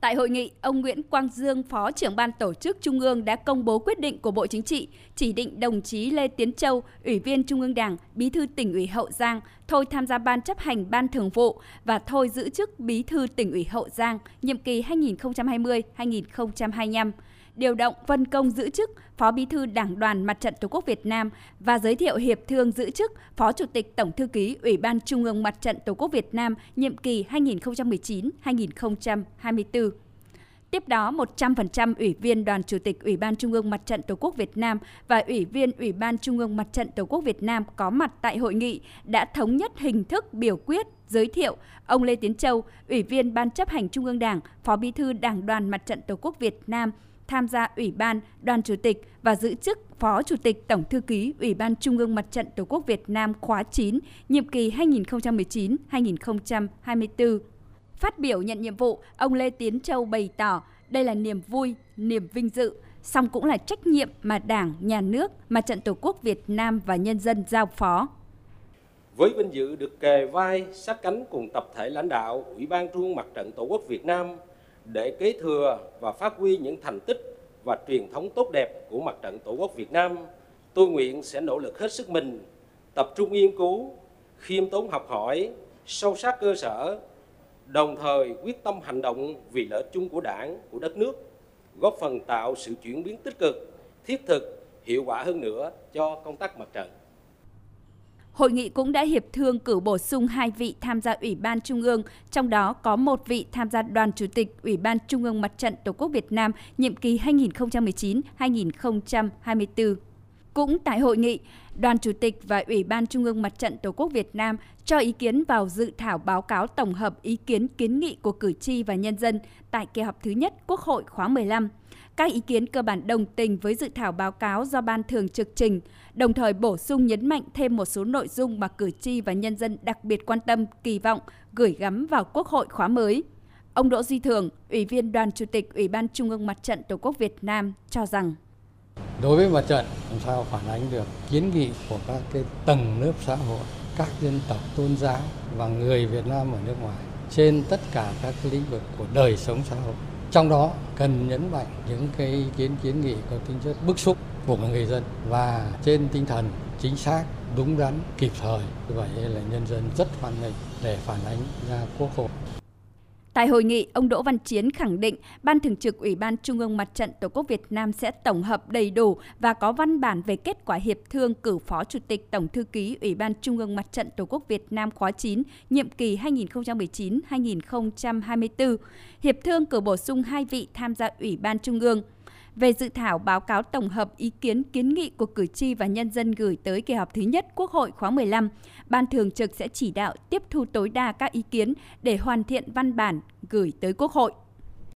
Tại hội nghị, ông Nguyễn Quang Dương, Phó trưởng ban tổ chức Trung ương đã công bố quyết định của Bộ Chính trị chỉ định đồng chí Lê Tiến Châu, Ủy viên Trung ương Đảng, Bí thư tỉnh ủy Hậu Giang thôi tham gia ban chấp hành ban thường vụ và thôi giữ chức Bí thư tỉnh ủy Hậu Giang nhiệm kỳ 2020-2025 điều động phân công giữ chức Phó Bí thư Đảng đoàn Mặt trận Tổ quốc Việt Nam và giới thiệu hiệp thương giữ chức Phó Chủ tịch Tổng thư ký Ủy ban Trung ương Mặt trận Tổ quốc Việt Nam nhiệm kỳ 2019-2024. Tiếp đó, 100% ủy viên Đoàn Chủ tịch Ủy ban Trung ương Mặt trận Tổ quốc Việt Nam và ủy viên Ủy ban Trung ương Mặt trận Tổ quốc Việt Nam có mặt tại hội nghị đã thống nhất hình thức biểu quyết giới thiệu ông Lê Tiến Châu, Ủy viên Ban chấp hành Trung ương Đảng, Phó Bí thư Đảng đoàn Mặt trận Tổ quốc Việt Nam tham gia Ủy ban, Đoàn Chủ tịch và giữ chức Phó Chủ tịch Tổng Thư ký Ủy ban Trung ương Mặt trận Tổ quốc Việt Nam khóa 9, nhiệm kỳ 2019-2024. Phát biểu nhận nhiệm vụ, ông Lê Tiến Châu bày tỏ đây là niềm vui, niềm vinh dự, song cũng là trách nhiệm mà Đảng, Nhà nước, Mặt trận Tổ quốc Việt Nam và nhân dân giao phó. Với vinh dự được kề vai sát cánh cùng tập thể lãnh đạo Ủy ban Trung ương Mặt trận Tổ quốc Việt Nam để kế thừa và phát huy những thành tích và truyền thống tốt đẹp của mặt trận Tổ quốc Việt Nam, tôi nguyện sẽ nỗ lực hết sức mình, tập trung nghiên cứu, khiêm tốn học hỏi, sâu sát cơ sở, đồng thời quyết tâm hành động vì lợi chung của đảng, của đất nước, góp phần tạo sự chuyển biến tích cực, thiết thực, hiệu quả hơn nữa cho công tác mặt trận. Hội nghị cũng đã hiệp thương cử bổ sung hai vị tham gia Ủy ban Trung ương, trong đó có một vị tham gia đoàn chủ tịch Ủy ban Trung ương Mặt trận Tổ quốc Việt Nam nhiệm kỳ 2019-2024. Cũng tại hội nghị, Đoàn Chủ tịch và Ủy ban Trung ương Mặt trận Tổ quốc Việt Nam cho ý kiến vào dự thảo báo cáo tổng hợp ý kiến kiến nghị của cử tri và nhân dân tại kỳ họp thứ nhất Quốc hội khóa 15. Các ý kiến cơ bản đồng tình với dự thảo báo cáo do Ban Thường trực trình, đồng thời bổ sung nhấn mạnh thêm một số nội dung mà cử tri và nhân dân đặc biệt quan tâm, kỳ vọng, gửi gắm vào Quốc hội khóa mới. Ông Đỗ Duy Thường, Ủy viên Đoàn Chủ tịch Ủy ban Trung ương Mặt trận Tổ quốc Việt Nam cho rằng Đối với mặt trận, làm sao phản ánh được kiến nghị của các cái tầng lớp xã hội, các dân tộc tôn giáo và người Việt Nam ở nước ngoài trên tất cả các lĩnh vực của đời sống xã hội. Trong đó cần nhấn mạnh những cái ý kiến kiến nghị có tính chất bức xúc của người dân và trên tinh thần chính xác, đúng đắn, kịp thời. Vậy là nhân dân rất hoan nghênh để phản ánh ra Quốc hội. Tại hội nghị, ông Đỗ Văn Chiến khẳng định Ban Thường trực Ủy ban Trung ương Mặt trận Tổ quốc Việt Nam sẽ tổng hợp đầy đủ và có văn bản về kết quả hiệp thương cử Phó Chủ tịch Tổng Thư ký Ủy ban Trung ương Mặt trận Tổ quốc Việt Nam khóa 9, nhiệm kỳ 2019-2024. Hiệp thương cử bổ sung hai vị tham gia Ủy ban Trung ương về dự thảo báo cáo tổng hợp ý kiến kiến nghị của cử tri và nhân dân gửi tới kỳ họp thứ nhất Quốc hội khóa 15, Ban Thường trực sẽ chỉ đạo tiếp thu tối đa các ý kiến để hoàn thiện văn bản gửi tới Quốc hội.